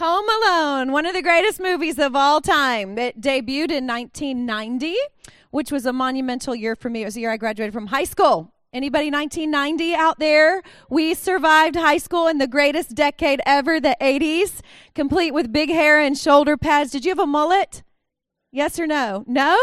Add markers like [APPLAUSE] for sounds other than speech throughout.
Home Alone, one of the greatest movies of all time. It debuted in 1990, which was a monumental year for me. It was the year I graduated from high school. Anybody 1990 out there? We survived high school in the greatest decade ever, the 80s, complete with big hair and shoulder pads. Did you have a mullet? Yes or no? No?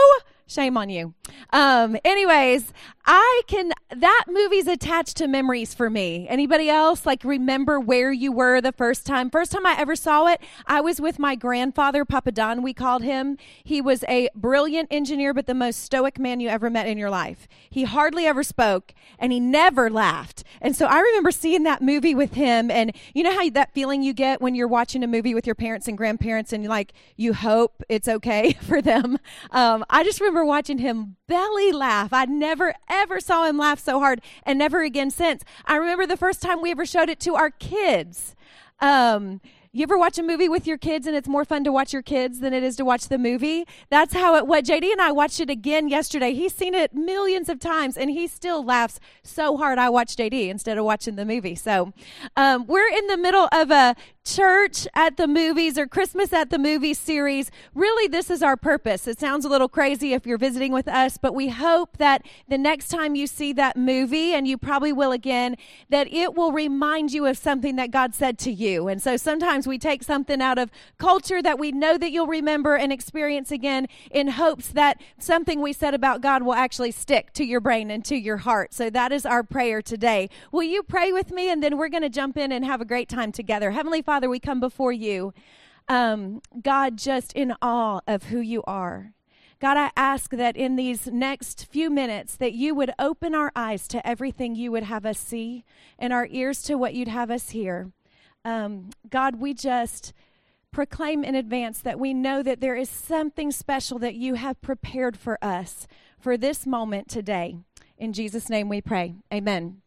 Shame on you. Um, anyways, I can, that movie's attached to memories for me. Anybody else like remember where you were the first time? First time I ever saw it, I was with my grandfather, Papa Don, we called him. He was a brilliant engineer, but the most stoic man you ever met in your life. He hardly ever spoke and he never laughed. And so I remember seeing that movie with him. And you know how that feeling you get when you're watching a movie with your parents and grandparents and like, you hope it's okay [LAUGHS] for them. Um, I just remember watching him belly laugh. I'd never ever saw him laugh so hard and never again since. I remember the first time we ever showed it to our kids. Um, you ever watch a movie with your kids and it's more fun to watch your kids than it is to watch the movie? That's how it what JD and I watched it again yesterday. He's seen it millions of times and he still laughs so hard I watch JD instead of watching the movie. So um, we're in the middle of a church at the movies or Christmas at the movies series. Really, this is our purpose. It sounds a little crazy if you're visiting with us, but we hope that the next time you see that movie, and you probably will again, that it will remind you of something that God said to you. And so sometimes we take something out of culture that we know that you'll remember and experience again in hopes that something we said about God will actually stick to your brain and to your heart. So that is our prayer today. Will you pray with me? And then we're going to jump in and have a great time together. Heavenly Father, Father, we come before you, um, God, just in awe of who you are. God, I ask that in these next few minutes that you would open our eyes to everything you would have us see and our ears to what you'd have us hear. Um, God, we just proclaim in advance that we know that there is something special that you have prepared for us for this moment today. In Jesus' name we pray. Amen.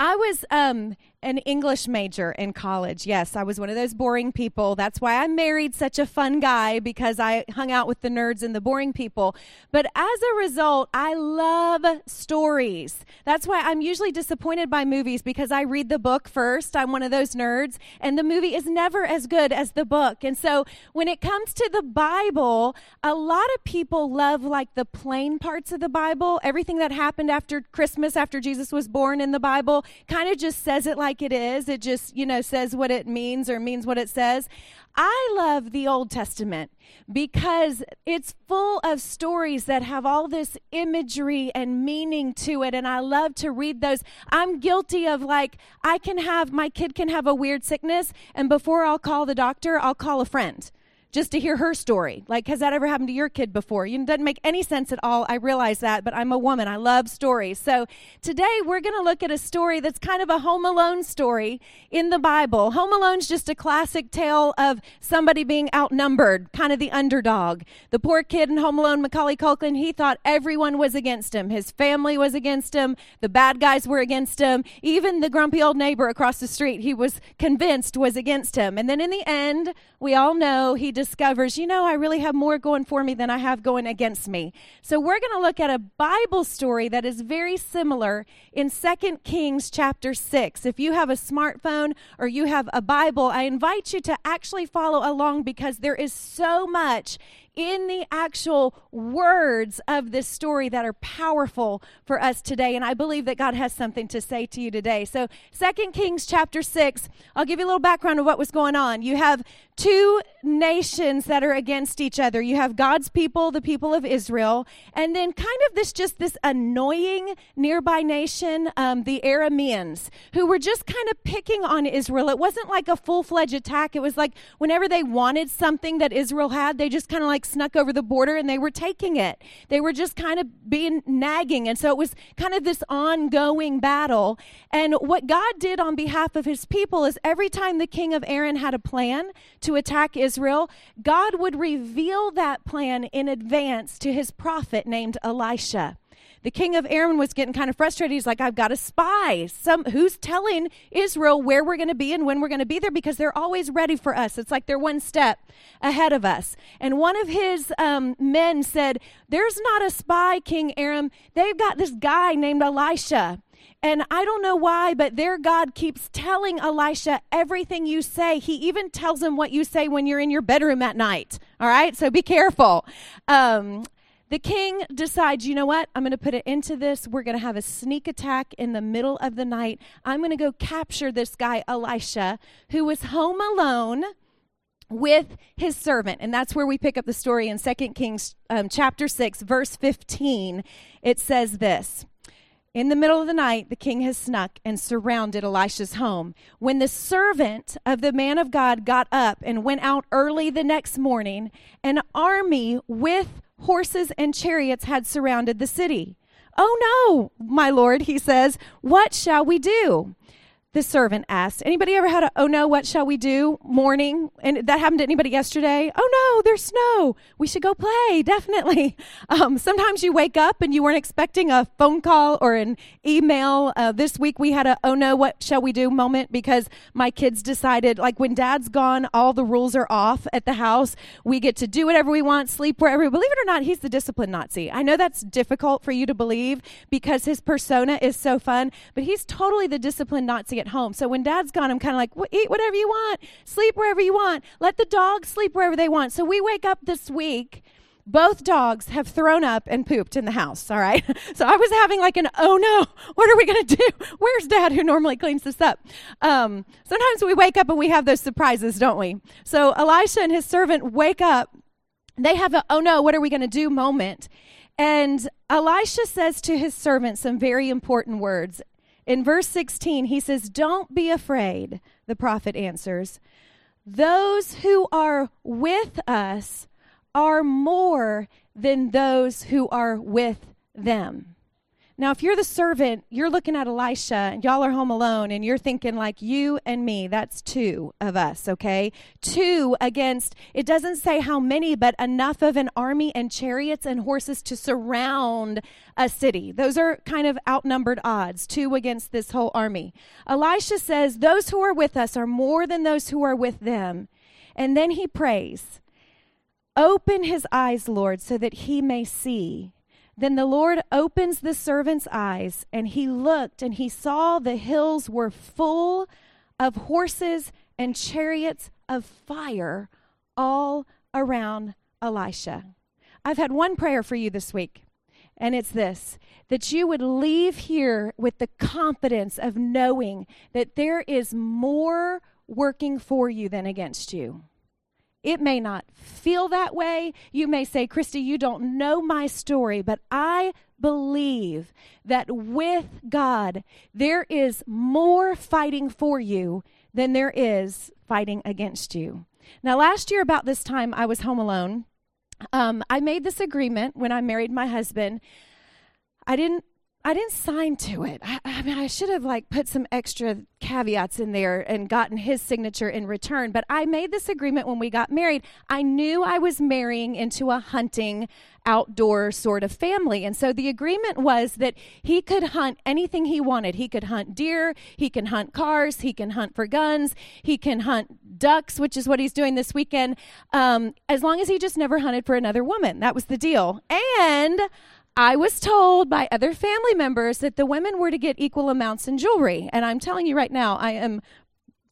I was um, an English major in college. Yes, I was one of those boring people. That's why I married such a fun guy because I hung out with the nerds and the boring people. But as a result, I love stories. That's why I'm usually disappointed by movies because I read the book first. I'm one of those nerds, and the movie is never as good as the book. And so when it comes to the Bible, a lot of people love like the plain parts of the Bible. Everything that happened after Christmas, after Jesus was born in the Bible, kind of just says it like like it is. It just, you know, says what it means or means what it says. I love the Old Testament because it's full of stories that have all this imagery and meaning to it. And I love to read those. I'm guilty of like, I can have, my kid can have a weird sickness, and before I'll call the doctor, I'll call a friend just to hear her story. Like, has that ever happened to your kid before? It doesn't make any sense at all. I realize that, but I'm a woman. I love stories. So today we're going to look at a story that's kind of a Home Alone story in the Bible. Home Alone's just a classic tale of somebody being outnumbered, kind of the underdog. The poor kid in Home Alone, Macaulay Culkin, he thought everyone was against him. His family was against him. The bad guys were against him. Even the grumpy old neighbor across the street, he was convinced was against him. And then in the end, we all know he discovers, you know, I really have more going for me than I have going against me. So we're going to look at a Bible story that is very similar in 2 Kings chapter 6. If you have a smartphone or you have a Bible, I invite you to actually follow along because there is so much in the actual words of this story that are powerful for us today. And I believe that God has something to say to you today. So, Second Kings chapter 6, I'll give you a little background of what was going on. You have two nations that are against each other. You have God's people, the people of Israel, and then kind of this just this annoying nearby nation, um, the Arameans, who were just kind of picking on Israel. It wasn't like a full fledged attack. It was like whenever they wanted something that Israel had, they just kind of like snuck over the border and they were taking it. They were just kind of being nagging. And so it was kind of this ongoing battle. And what God did on behalf of his people is every time the king of Aram had a plan to attack Israel, God would reveal that plan in advance to his prophet named Elisha the king of Aram was getting kind of frustrated. He's like, I've got a spy. Some who's telling Israel where we're going to be and when we're going to be there because they're always ready for us. It's like they're one step ahead of us. And one of his um, men said, "There's not a spy, King Aram. They've got this guy named Elisha." And I don't know why, but their God keeps telling Elisha everything you say. He even tells him what you say when you're in your bedroom at night. All right, so be careful. Um, the king decides, you know what? I'm going to put it into this. We're going to have a sneak attack in the middle of the night. I'm going to go capture this guy, Elisha, who was home alone with his servant and that's where we pick up the story in 2 kings um, chapter 6 verse 15 it says this in the middle of the night, the king has snuck and surrounded Elisha's home. When the servant of the man of God got up and went out early the next morning, an army with horses and chariots had surrounded the city. Oh no, my lord, he says, what shall we do? The servant asked. Anybody ever had a, oh no, what shall we do morning? And that happened to anybody yesterday? Oh no, there's snow. We should go play, [LAUGHS] definitely. Um, sometimes you wake up and you weren't expecting a phone call or an email. Uh, this week we had a, oh no, what shall we do moment because my kids decided, like when dad's gone, all the rules are off at the house. We get to do whatever we want, sleep wherever. Believe it or not, he's the discipline Nazi. I know that's difficult for you to believe because his persona is so fun, but he's totally the discipline Nazi at home. So when dad's gone, I'm kind of like, eat whatever you want, sleep wherever you want, let the dogs sleep wherever they want. So we wake up this week. Both dogs have thrown up and pooped in the house, all right? [LAUGHS] So I was having like an, oh no, what are we to [LAUGHS] do? Where's dad who normally cleans this up? Um, sometimes we wake up and we have those surprises, don't we? So Elisha and his servant wake up. They have a, oh no, what are we to do moment. And Elisha says to his servant some very important words. In verse 16, he says, Don't be afraid, the prophet answers. Those who are with us are more than those who are with them. Now, if you're the servant, you're looking at Elisha, and y'all are home alone, and you're thinking like you and me. That's two of us, okay? Two against, it doesn't say how many, but enough of an army and chariots and horses to surround a city. Those are kind of outnumbered odds, two against this whole army. Elisha says, Those who are with us are more than those who are with them. And then he prays, Open his eyes, Lord, so that he may see. Then the Lord opens the servant's eyes, and he looked, and he saw the hills were full of horses and chariots of fire all around Elisha. I've had one prayer for you this week, and it's this that you would leave here with the confidence of knowing that there is more working for you than against you. It may not feel that way. You may say, Christy, you don't know my story, but I believe that with God, there is more fighting for you than there is fighting against you. Now, last year, about this time, I was home alone. Um, I made this agreement when I married my husband. I didn't I didn't sign to it. I, I, mean, I should have like put some extra caveats in there and gotten his signature in return. But I made this agreement when we got married. I knew I was marrying into a hunting outdoor sort of family. And so the agreement was that he could hunt anything he wanted. He could hunt deer, he can hunt cars, he can hunt for guns, he can hunt ducks, which is what he's doing this weekend, um, as long as he just never hunted for another woman. That was the deal. And I was told by other family members that the women were to get equal amounts in jewelry. And I'm telling you right now, I am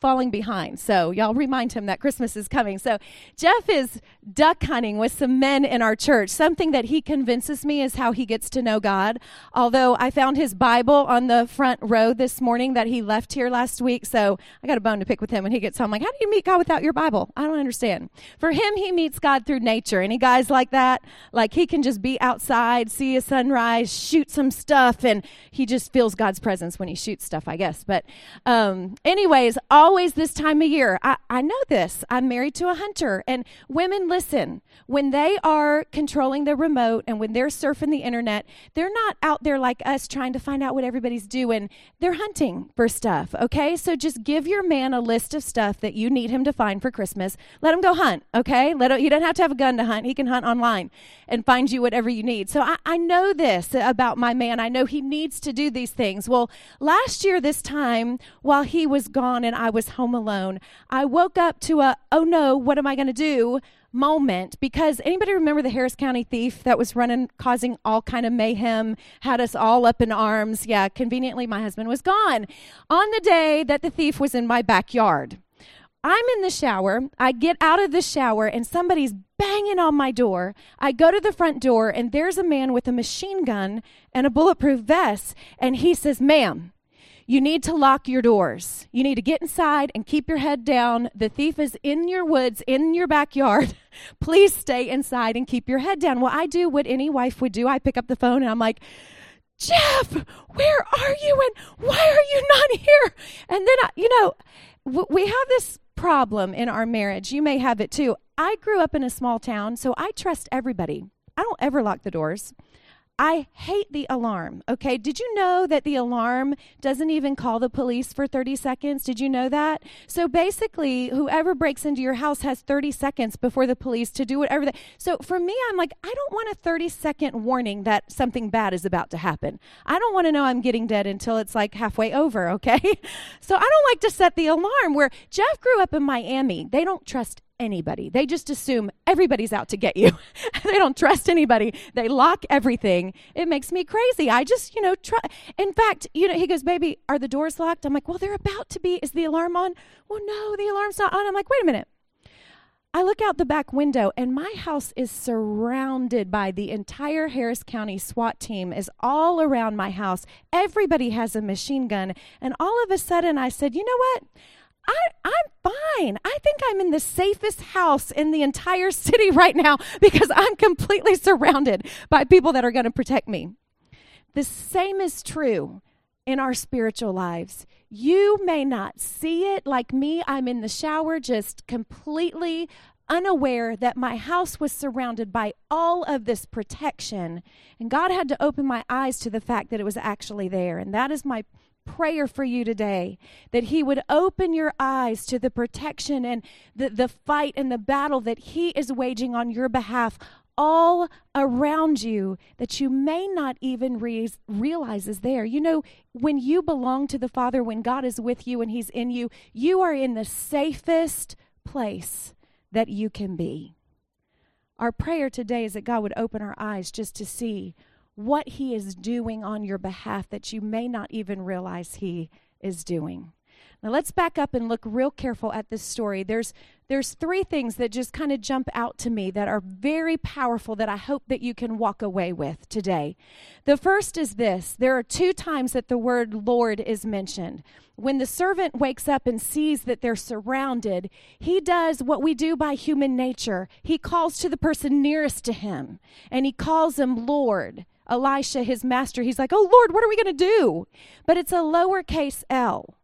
falling behind. So y'all remind him that Christmas is coming. So Jeff is duck hunting with some men in our church. Something that he convinces me is how he gets to know God. Although I found his Bible on the front row this morning that he left here last week. So I got a bone to pick with him when he gets home. Like, how do you meet God without your Bible? I don't understand. For him, he meets God through nature. Any guys like that? Like he can just be outside, see a sunrise, shoot some stuff, and he just feels God's presence when he shoots stuff, I guess. But um, anyways, all always this time of year. I, I know this. I'm married to a hunter. And women, listen, when they are controlling the remote and when they're surfing the internet, they're not out there like us trying to find out what everybody's doing. They're hunting for stuff, okay? So just give your man a list of stuff that you need him to find for Christmas. Let him go hunt, okay? Let him, you don't have to have a gun to hunt. He can hunt online and find you whatever you need. So I, I know this about my man. I know he needs to do these things. Well, last year, this time, while he was gone and I was home alone, I woke up to a, oh no, what am I going to do? moment because anybody remember the Harris County thief that was running causing all kind of mayhem had us all up in arms yeah conveniently my husband was gone on the day that the thief was in my backyard I'm in the shower. I get out of the shower and somebody's banging on my door. I go to the front door and there's a man with a machine gun and a bulletproof vest. And he says, Ma'am, you need to lock your doors. You need to get inside and keep your head down. The thief is in your woods, in your backyard. [LAUGHS] Please stay inside and keep your head down. Well, I do what any wife would do. I pick up the phone and I'm like, Jeff, where are you and why are you not here? And then, I, you know, we have this problem in our marriage. You may have it too. I grew up in a small town, so I trust everybody. I don't ever lock the doors. I hate the alarm. Okay. Did you know that the alarm doesn't even call the police for 30 seconds? Did you know that? So basically, whoever breaks into your house has 30 seconds before the police to do whatever they. So for me, I'm like, I don't want a 30 second warning that something bad is about to happen. I don't want to know I'm getting dead until it's like halfway over. [LAUGHS] Okay. So I don't like to set the alarm where Jeff grew up in Miami. They don't trust anybody. They just assume everybody's out to get you. [LAUGHS] they don't trust anybody. They lock everything. It makes me crazy. I just, you know, try. In fact, you know, he goes, "Baby, are the doors locked?" I'm like, "Well, they're about to be. Is the alarm on?" "Well, no, the alarm's not on." I'm like, "Wait a minute." I look out the back window and my house is surrounded by the entire Harris County SWAT team is all around my house. Everybody has a machine gun. And all of a sudden I said, "You know what? I, I'm fine. I think I'm in the safest house in the entire [LAUGHS] city right now because I'm completely surrounded by people that are going to protect me. The same is true in our spiritual lives. You may not see it like me. I'm in the shower just completely unaware that my house was surrounded by all of this protection. And God had to open my eyes to the fact that it was actually there. And that is my prayer for you today that He would open your eyes to the protection and the, the fight and the battle that He is waging on your behalf all around you that you may not even re- realize is there. You know, when you belong to the Father, when God is with you and He's in you, you are in the safest place that you can be. Our prayer today is that God would open our eyes just to see what He is doing on your behalf that you may not even realize He is doing. Now let's back up and look real careful at this story. There's there's three things that just kind of jump out to me that are very powerful that I hope that you can walk away with today. The first is this. There are two times that the word Lord is mentioned. When the servant wakes up and sees that they're surrounded, he does what we do by human nature. He calls to the person nearest to him and he calls him Lord. Elisha, his master, he's like, Oh Lord, what are we going to do? But it's a lowercase l.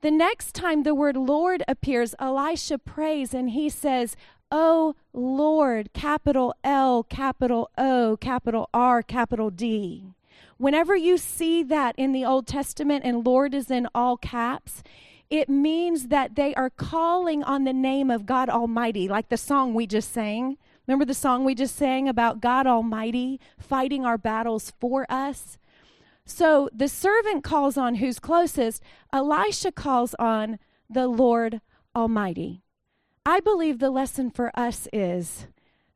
The next time the word Lord appears, Elisha prays and he says, Oh Lord, capital L, capital O, capital R, capital D. Whenever you see that in the Old Testament and Lord is in all caps, it means that they are calling on the name of God Almighty, like the song we just sang. Remember the song we just sang about God Almighty fighting our battles for us? So the servant calls on who's closest. Elisha calls on the Lord Almighty. I believe the lesson for us is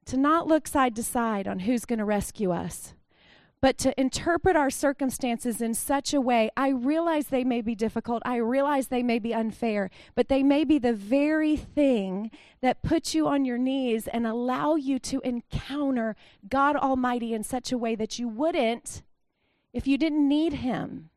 to not look side to side on who's going to rescue us, but to interpret our circumstances in such a way. I realize they may be difficult, I realize they may be unfair, but they may be the very thing that puts you on your knees and allow you to encounter God Almighty in such a way that you wouldn't if you didn't need Him.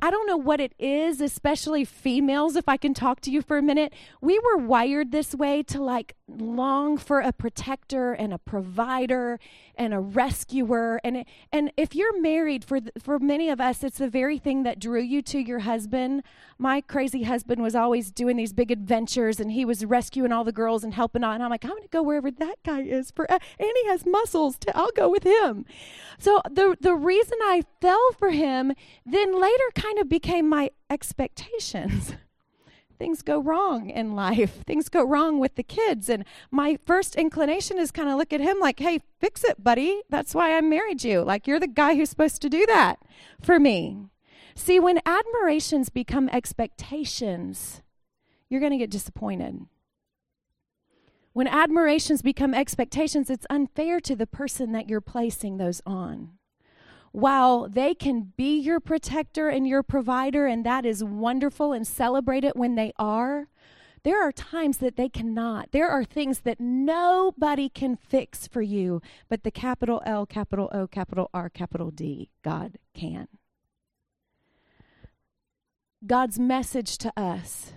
I don't know what it is, especially females, if I can talk to you for a minute. We were wired this way to like long for a protector and a provider and a rescuer. And and if you're married for for many of us it's the very thing that drew you to your husband. My crazy husband was always doing these big adventures and he was rescuing all the girls and helping out. And I'm like I'm going to go wherever that guy is for uh, and he has muscles to, I'll go with him. So the the reason I fell for him then later kind of became my expectations [LAUGHS] things go wrong in life. [LAUGHS] Things go wrong with the kids. And my first inclination is kind of look at him like, hey, fix it, buddy. That's why I married you. Like, you're the guy who's supposed to do that for me. See, when admirations become expectations, you're going to get disappointed. When admirations become expectations, it's unfair to the person that you're placing those on. While they can be your protector and your provider, and that is wonderful and celebrate it when they are, there are times that they cannot. There are things that nobody can fix for you, but the capital L, capital O, capital R, capital D, God can. God's message to us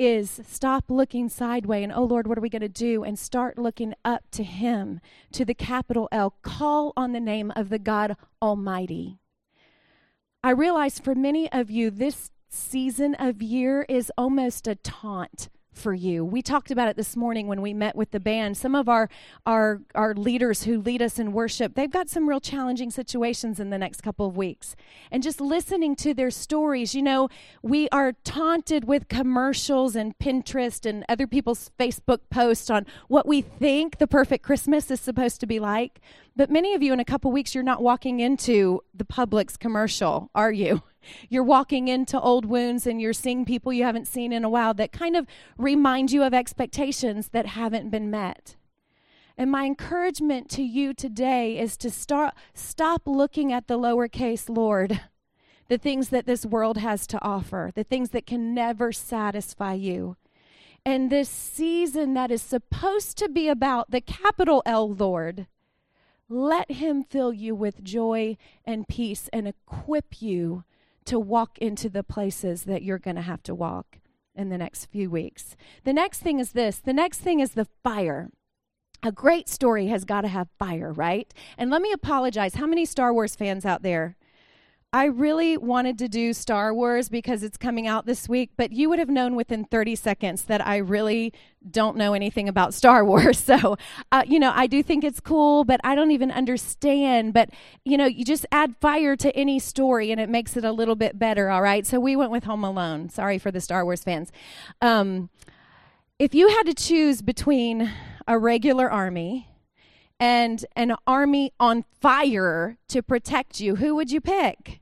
is stop looking sideways and, oh Lord, what are we going to do? And start looking up to Him, to the capital L. Call on the name of the God Almighty. I realize for many of you, this season of year is almost a taunt for you. We talked about it this morning when we met with the band. Some of our our our leaders who lead us in worship, they've got some real challenging situations in the next couple of weeks. And just listening to their stories, you know, we are taunted with commercials and Pinterest and other people's Facebook posts on what we think the perfect Christmas is supposed to be like. But many of you in a couple weeks you're not walking into the Publix commercial, are you? [LAUGHS] You're walking into old wounds and you're seeing people you haven't seen in a while that kind of remind you of expectations that haven't been met. And my encouragement to you today is to start stop looking at the lowercase Lord, the things that this world has to offer, the things that can never satisfy you. And this season that is supposed to be about the capital L Lord, let him fill you with joy and peace and equip you to walk into the places that you're going to have to walk in the next few weeks. The next thing is this the next thing is the fire. A great story has got to have fire, right? And let me apologize. How many Star Wars fans out there? I really wanted to do Star Wars because it's coming out this week, but you would have known within 30 seconds that I really don't know anything about Star [LAUGHS] Wars. So, uh, you know, I do think it's cool, but I don't even understand. But, you know, you just add fire to any story and it makes it a little bit better, all right? So we went with Home Alone. Sorry for the Star Wars fans. Um, if you had to choose between a regular army, and an army on fire to protect you, who would you pick?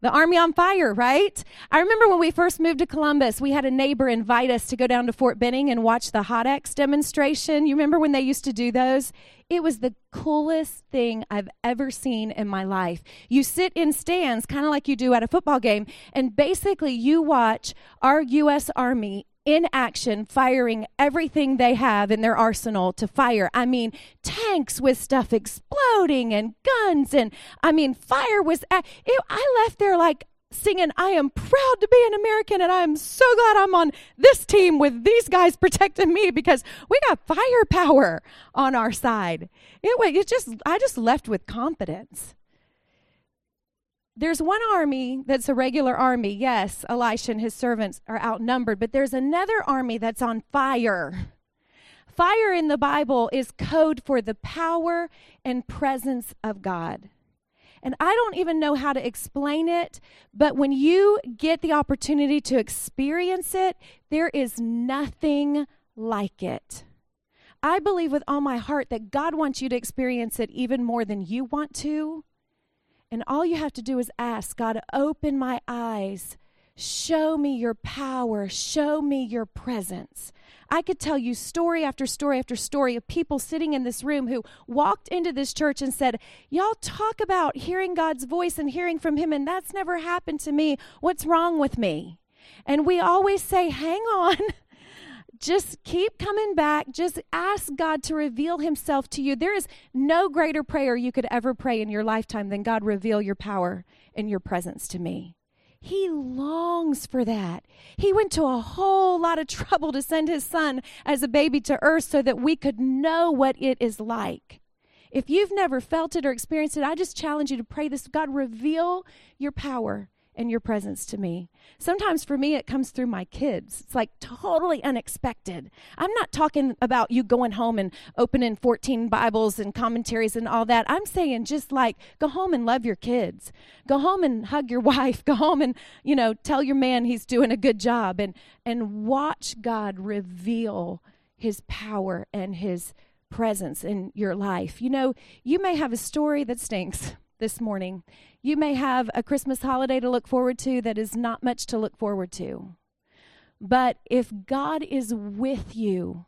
The Army on Fire, right? I remember when we first moved to Columbus, we had a neighbor invite us to go down to Fort Benning and watch the Hot X demonstration. You remember when they used to do those? It was the coolest thing I've ever seen in my life. You sit in stands, kind of like you do at a football game, and basically you watch our U.S. Army in action, firing everything they have in their arsenal to fire. I mean, tanks with stuff exploding and guns, and I mean, fire was. At, it, I left there like singing, I am proud to be an American, and I am so glad I'm on this team with these guys protecting me because we got firepower on our side. It, was it just, I just left with confidence. There's one army that's a regular army. Yes, Elisha and his servants are outnumbered, but there's another army that's on fire. Fire in the Bible is code for the power and presence of God. And I don't even know how to explain it, but when you get the opportunity to experience it, there is nothing like it. I believe with all my heart that God wants you to experience it even more than you want to. And all you have to do is ask God, open my eyes. Show me your power. Show me your presence. I could tell you story after story after story of people sitting in this room who walked into this church and said, Y'all talk about hearing God's voice and hearing from Him, and that's never happened to me. What's wrong with me? And we always say, Hang on. Just keep coming back. Just ask God to reveal Himself to you. There is no greater prayer you could ever pray in your lifetime than God reveal your power and your presence to me. He longs for that. He went to a whole lot of [LAUGHS] trouble to send his son as a baby to earth so that we could know what it is like. If you've never felt it or experienced it, I just challenge you to pray this God, reveal your power and your presence to me. Sometimes for me, it comes through my kids. It's like totally unexpected. I'm not talking about you going home and opening 14 Bibles and commentaries and all that. I'm saying just like go home and love your kids. Go home and hug your [LAUGHS] wife. Go home and, you know, tell your man he's doing a good job and and watch God reveal his power and his presence in your life. You know, you may have a story that stinks [LAUGHS] this morning. You may have a Christmas holiday to look forward to that is not much to look forward to. But if God is with you,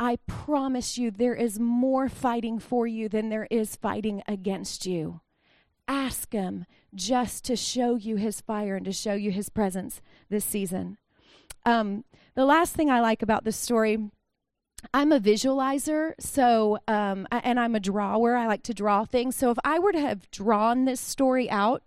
I promise you, there is more fighting for you than there is fighting against you. Ask Him just to show you His fire and to show you His presence this season. Um, the last thing I like about this story I'm a visualizer, so um, and I'm a drawer. I like to draw things. So if I were to have drawn this story out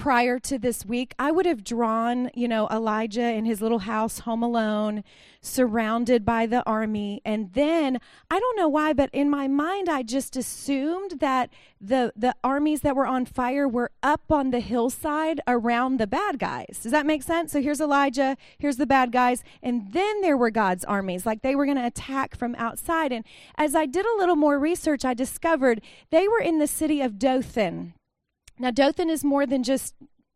prior to this week, I would have drawn, you know, Elijah in his little house, home alone, surrounded by the army. And then I don't know why, but in my mind, I just assumed that the the armies that were on fire were up on the hillside around the bad guys. Does that make sense? So here's Elijah, here's the bad guys, and then there were God's armies, like they were going to attack from outside. And as I did a little more research, I discovered they were in the city of Dothan. Now, Dothan is more than just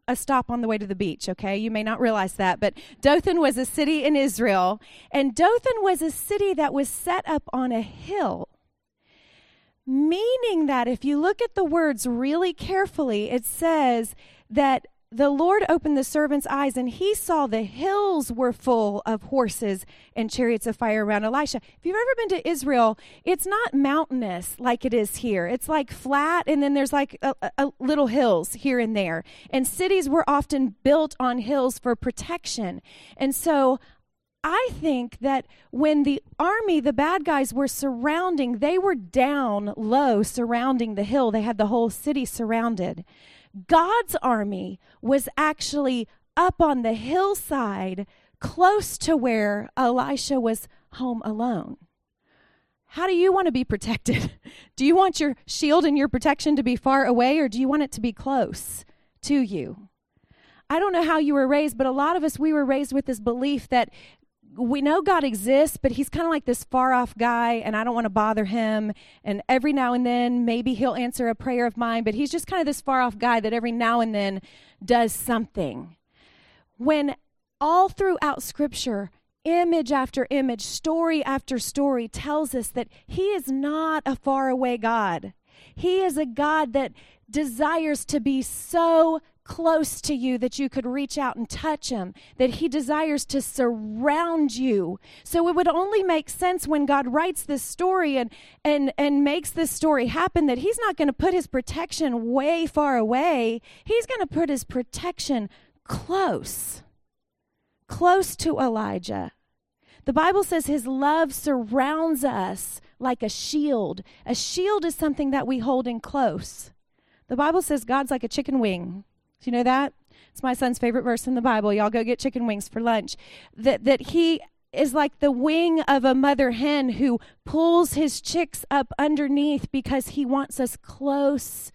a stop on the way to the beach, okay? You may not realize that, but Dothan was a city in Israel, and Dothan was a city that was set up on a hill. Meaning that if you look at the words really carefully, it says that the Lord opened the servant's eyes, and he saw the hills were full of horses and chariots of fire around Elisha. If you've ever been to Israel, it's not mountainous like it is here. It's like flat, and then there's like a, a little hills here and there. And cities were often built on hills for protection. And so I think that when the army, the bad guys were surrounding, they were down low surrounding the hill. They had the whole city surrounded. God's army was actually up on the hillside close to where Elisha was home alone. How do you want to be protected? [LAUGHS] do you want your shield and your protection to be far away, or do you want it to be close to you? I don't know how you were raised, but a lot of us, we were raised with this belief that we know God exists, but he's kind of like this far off guy, and I don't want to bother him. And every now and then, maybe he'll answer a prayer of mine, but he's just kind of this far off guy that every now and then does something. When all throughout Scripture, image after image, story after story tells us that he is not a far away God. He is a God that desires to be so close to you that you could reach out and touch him, that he desires to surround you. So it would only make sense when God writes this story and and and makes this story happen that he's not going to put his protection way far away. He's going to put his protection close. Close to Elijah. The Bible says his love surrounds us like a shield. A shield is something that we hold in close. The Bible says God's like a chicken wing. Do you know that? It's my son's favorite verse in the Bible. Y'all go get chicken wings for lunch. That that he is like the wing of a mother hen who pulls his chicks up underneath because he wants us close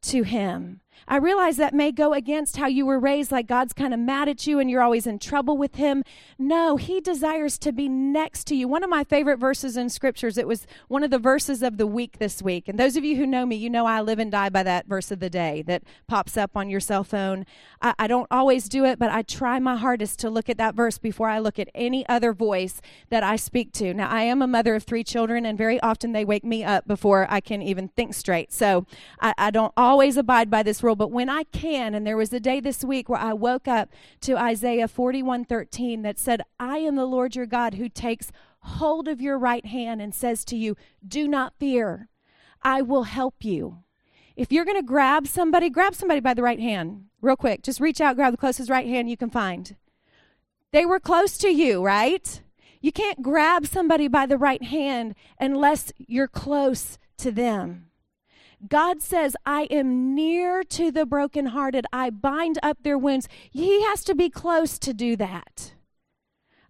to him. I realize that may go against how you were raised, like God's kind of mad at you and you're always in trouble with Him. No, He desires to be next to you. One of my favorite verses in scriptures, it was one of the verses of the week this week. And those of you who know me, you know I live and die by that verse of the day that pops up on your cell phone. I, I don't always do it, but I try my hardest to look at that verse before I look at any other voice that I speak to. Now, I am a mother of three children, and very often they wake me up before I can even think straight. So I, I don't always abide by this rule but when I can, and there was a day this week where I woke up to Isaiah 41:13 that said, "I am the Lord your God who takes hold of your right hand and says to you, do not fear. I will help you." If you're going to grab somebody, grab somebody by the right hand. Real quick. Just reach out, grab the closest right hand you can find. They were close to you, right? You can't grab somebody by the right hand unless you're close to them. God says, I am near to the brokenhearted. I bind up their wounds. He has to be close to do that.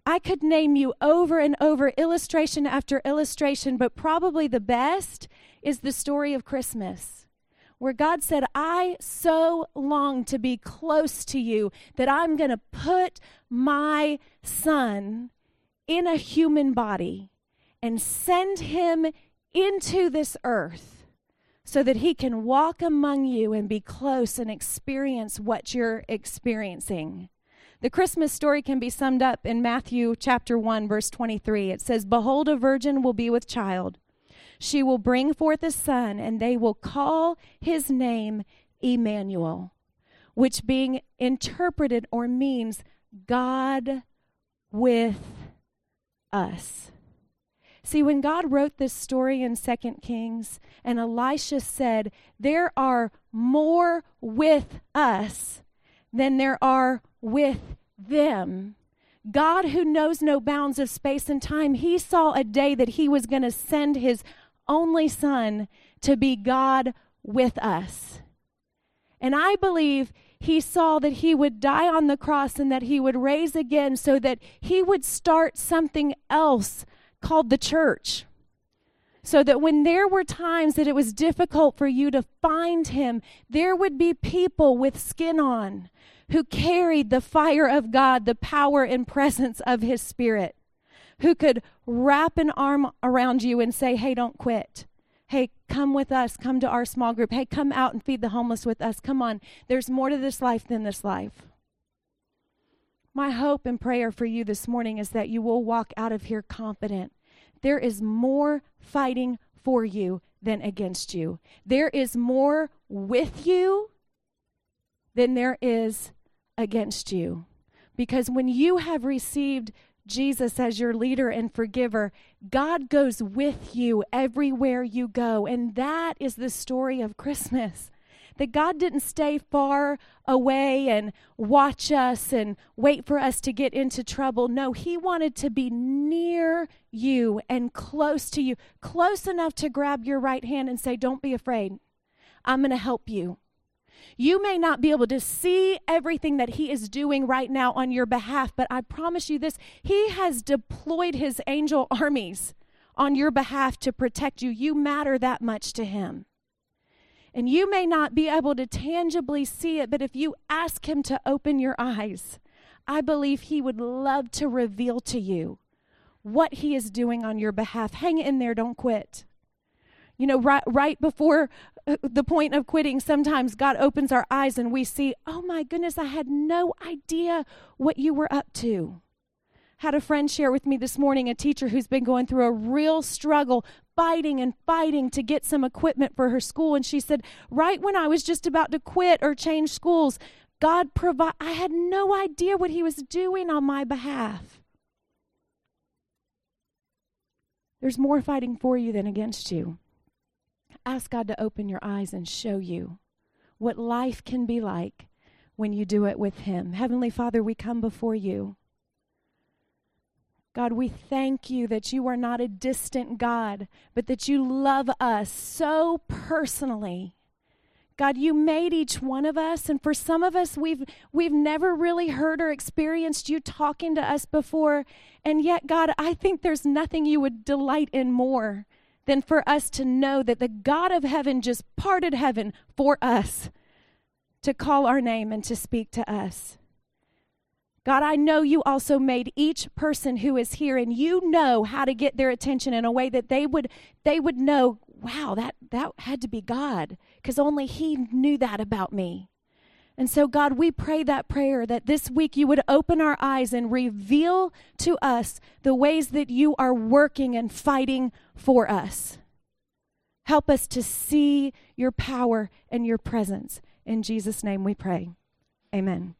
I could name you over and over, illustration after illustration, but probably the best is the story of Christmas, where God said, I so long to be close to you that I'm going to put my son in a human body and send him into this earth so that he can walk among you and be close and experience what you're experiencing. The Christmas story can be summed up in Matthew chapter 1 verse 23. It says, "Behold a virgin will be with child. She will bring forth a son and they will call his name Emmanuel, which being interpreted or means God with us." See, when God wrote this story in Second Kings, and Elisha said, There are more with us than there are with them. God, who knows no bounds of space and time, he saw a day that he was going to send his only son to be God with us. And I believe he saw that he would die on the cross and that he would raise again so that he would start something else called the church. So that when there were times that it was difficult for you to find him, there would be people with skin on who carried the fire of God, the power and presence of his spirit, who could wrap an arm around you and say, Hey, don't quit. Hey, come with us. Come to our small group. Hey, come out and feed the homeless with us. Come on. There's more to this life than this life. My hope and prayer for you this morning is that you will walk out of here confident. There is more fighting for you than against you. There is more with you than there is against you. Because when you have received Jesus as your leader and forgiver, God goes with you everywhere you go. And that is the story of Christmas. That God didn't stay far away and watch us and wait for us to get into trouble. No, He wanted to be near you and close to you, close enough to grab your right hand and say, Don't be afraid. I'm going to help you. You may not be able to see everything that He is doing right now on your behalf, but I promise you this He has deployed His angel armies on your behalf to protect you. You matter that much to Him. And you may not be able to tangibly see it, but if you ask Him to open your eyes, I believe He would love to reveal to you what He is doing on your behalf. Hang in there, don't quit. You know, right, right before uh, the point of quitting, sometimes God opens our eyes and we see, oh my goodness, I had no idea what you were up to. Had a friend share with me this morning, a teacher who's been going through a real struggle, fighting and fighting to get some equipment for her school. And she said, right when I was just about to quit or change schools, God provide I had no idea what he was doing on my behalf. There's more fighting for you than against you. Ask God to open your eyes and show you what life can be like when you do it with Him. Heavenly Father, we come before you. God, we thank you that you are not a distant God, but that you love us so personally. God, you made each one of us, and for some of us, we've we've never really heard or experienced you talking to us before. And yet, God, I think there's nothing you would delight in more than for us to know that the God of heaven just parted heaven for us to call our name and to speak to us. God, I know you also made each person who is here and you know how to get their attention in a way that they would they would know, wow, that that had to be God because only he knew that about me. And so, God, we pray that prayer that this week you would open our eyes and reveal to us the ways that you are working and fighting for us. Help us to see your power and your presence. In Jesus' name we pray. Amen.